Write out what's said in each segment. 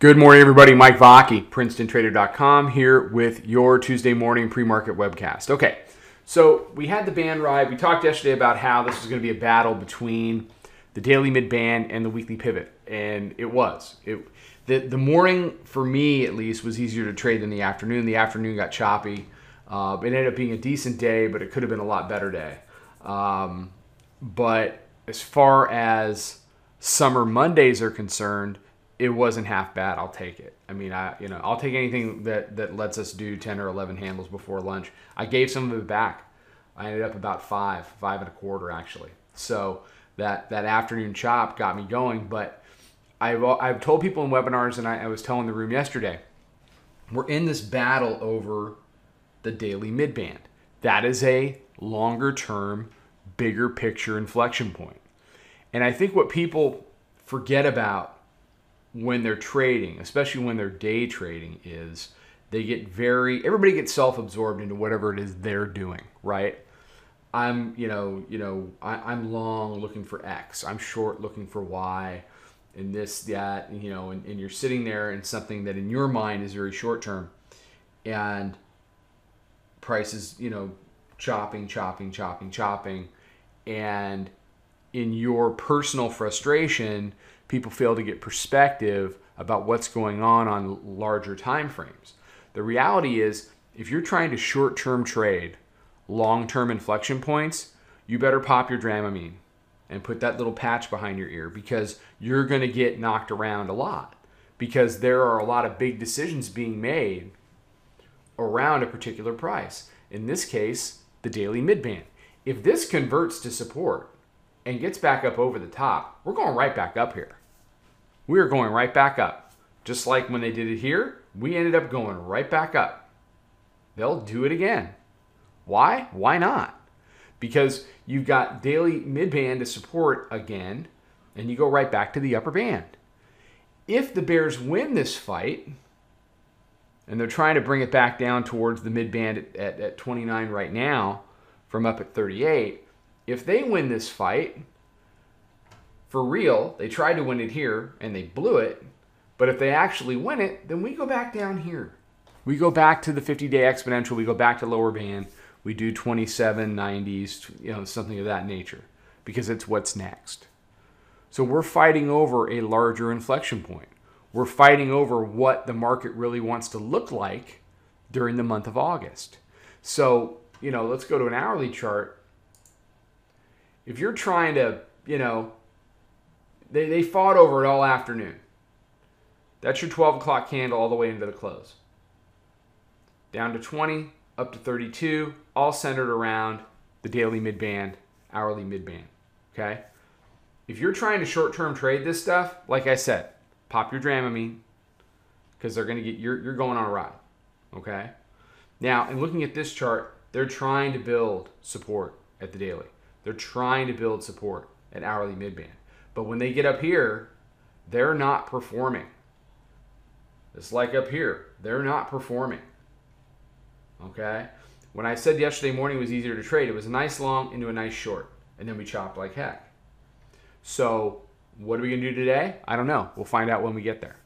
Good morning, everybody. Mike Vaki, PrincetonTrader.com, here with your Tuesday morning pre-market webcast. Okay, so we had the band ride. We talked yesterday about how this was going to be a battle between the daily mid band and the weekly pivot, and it was. It the the morning for me at least was easier to trade than the afternoon. The afternoon got choppy. Uh, it ended up being a decent day, but it could have been a lot better day. Um, but as far as summer Mondays are concerned, it wasn't half bad. I'll take it. I mean, I you know I'll take anything that that lets us do ten or eleven handles before lunch. I gave some of it back. I ended up about five, five and a quarter actually. So that that afternoon chop got me going. But I've I've told people in webinars, and I, I was telling the room yesterday, we're in this battle over the daily midband. That is a longer term, bigger picture inflection point. And I think what people forget about when they're trading, especially when they're day trading, is they get very everybody gets self-absorbed into whatever it is they're doing, right? I'm, you know, you know, I, am long looking for X. I'm short looking for Y, and this, that, you know, and, and you're sitting there in something that in your mind is very short term, and prices, you know, chopping, chopping, chopping, chopping, and in your personal frustration, people fail to get perspective about what's going on on larger time frames. The reality is, if you're trying to short term trade long term inflection points, you better pop your Dramamine and put that little patch behind your ear because you're going to get knocked around a lot because there are a lot of big decisions being made around a particular price. In this case, the daily midband. If this converts to support, and gets back up over the top, we're going right back up here. We are going right back up. Just like when they did it here, we ended up going right back up. They'll do it again. Why? Why not? Because you've got daily midband to support again, and you go right back to the upper band. If the Bears win this fight, and they're trying to bring it back down towards the midband at, at, at 29 right now from up at 38, if they win this fight, for real, they tried to win it here and they blew it. But if they actually win it, then we go back down here. We go back to the 50 day exponential, we go back to lower band, we do 27, 90s, you know, something of that nature, because it's what's next. So we're fighting over a larger inflection point. We're fighting over what the market really wants to look like during the month of August. So, you know, let's go to an hourly chart if you're trying to, you know, they, they fought over it all afternoon. That's your 12 o'clock candle all the way into the close. Down to 20, up to 32, all centered around the daily midband, hourly midband. Okay? If you're trying to short term trade this stuff, like I said, pop your Dramamine because they're going to get, you're, you're going on a ride. Okay? Now, in looking at this chart, they're trying to build support at the daily. They're trying to build support at hourly midband. But when they get up here, they're not performing. It's like up here, they're not performing. Okay? When I said yesterday morning was easier to trade, it was a nice long into a nice short. And then we chopped like heck. So, what are we going to do today? I don't know. We'll find out when we get there.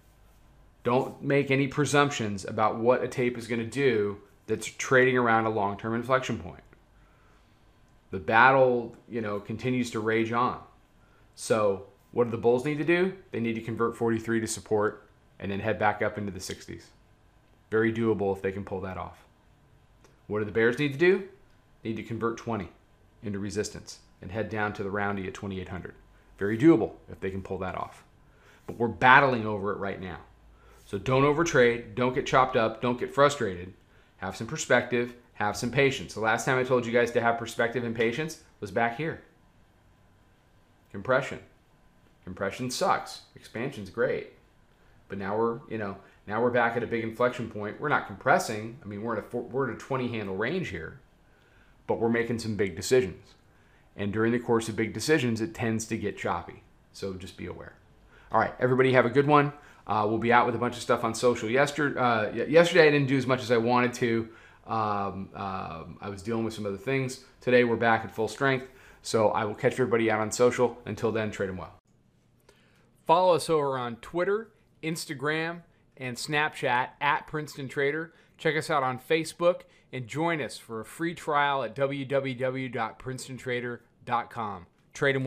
Don't make any presumptions about what a tape is going to do that's trading around a long term inflection point the battle, you know, continues to rage on. So, what do the Bulls need to do? They need to convert 43 to support and then head back up into the 60s. Very doable if they can pull that off. What do the Bears need to do? They need to convert 20 into resistance and head down to the roundy at 2800. Very doable if they can pull that off. But we're battling over it right now. So don't overtrade, don't get chopped up, don't get frustrated. Have some perspective have some patience. The last time I told you guys to have perspective and patience was back here. Compression. Compression sucks. Expansion's great. But now we're, you know, now we're back at a big inflection point. We're not compressing. I mean, we're in a we're in a 20 handle range here, but we're making some big decisions. And during the course of big decisions, it tends to get choppy. So just be aware. All right, everybody have a good one. Uh, we'll be out with a bunch of stuff on social. Yesterday, uh, yesterday I didn't do as much as I wanted to. Um, um, I was dealing with some other things. Today we're back at full strength. So I will catch everybody out on social. Until then, trade them well. Follow us over on Twitter, Instagram, and Snapchat at Princeton Trader. Check us out on Facebook and join us for a free trial at www.princetontrader.com. Trade them well.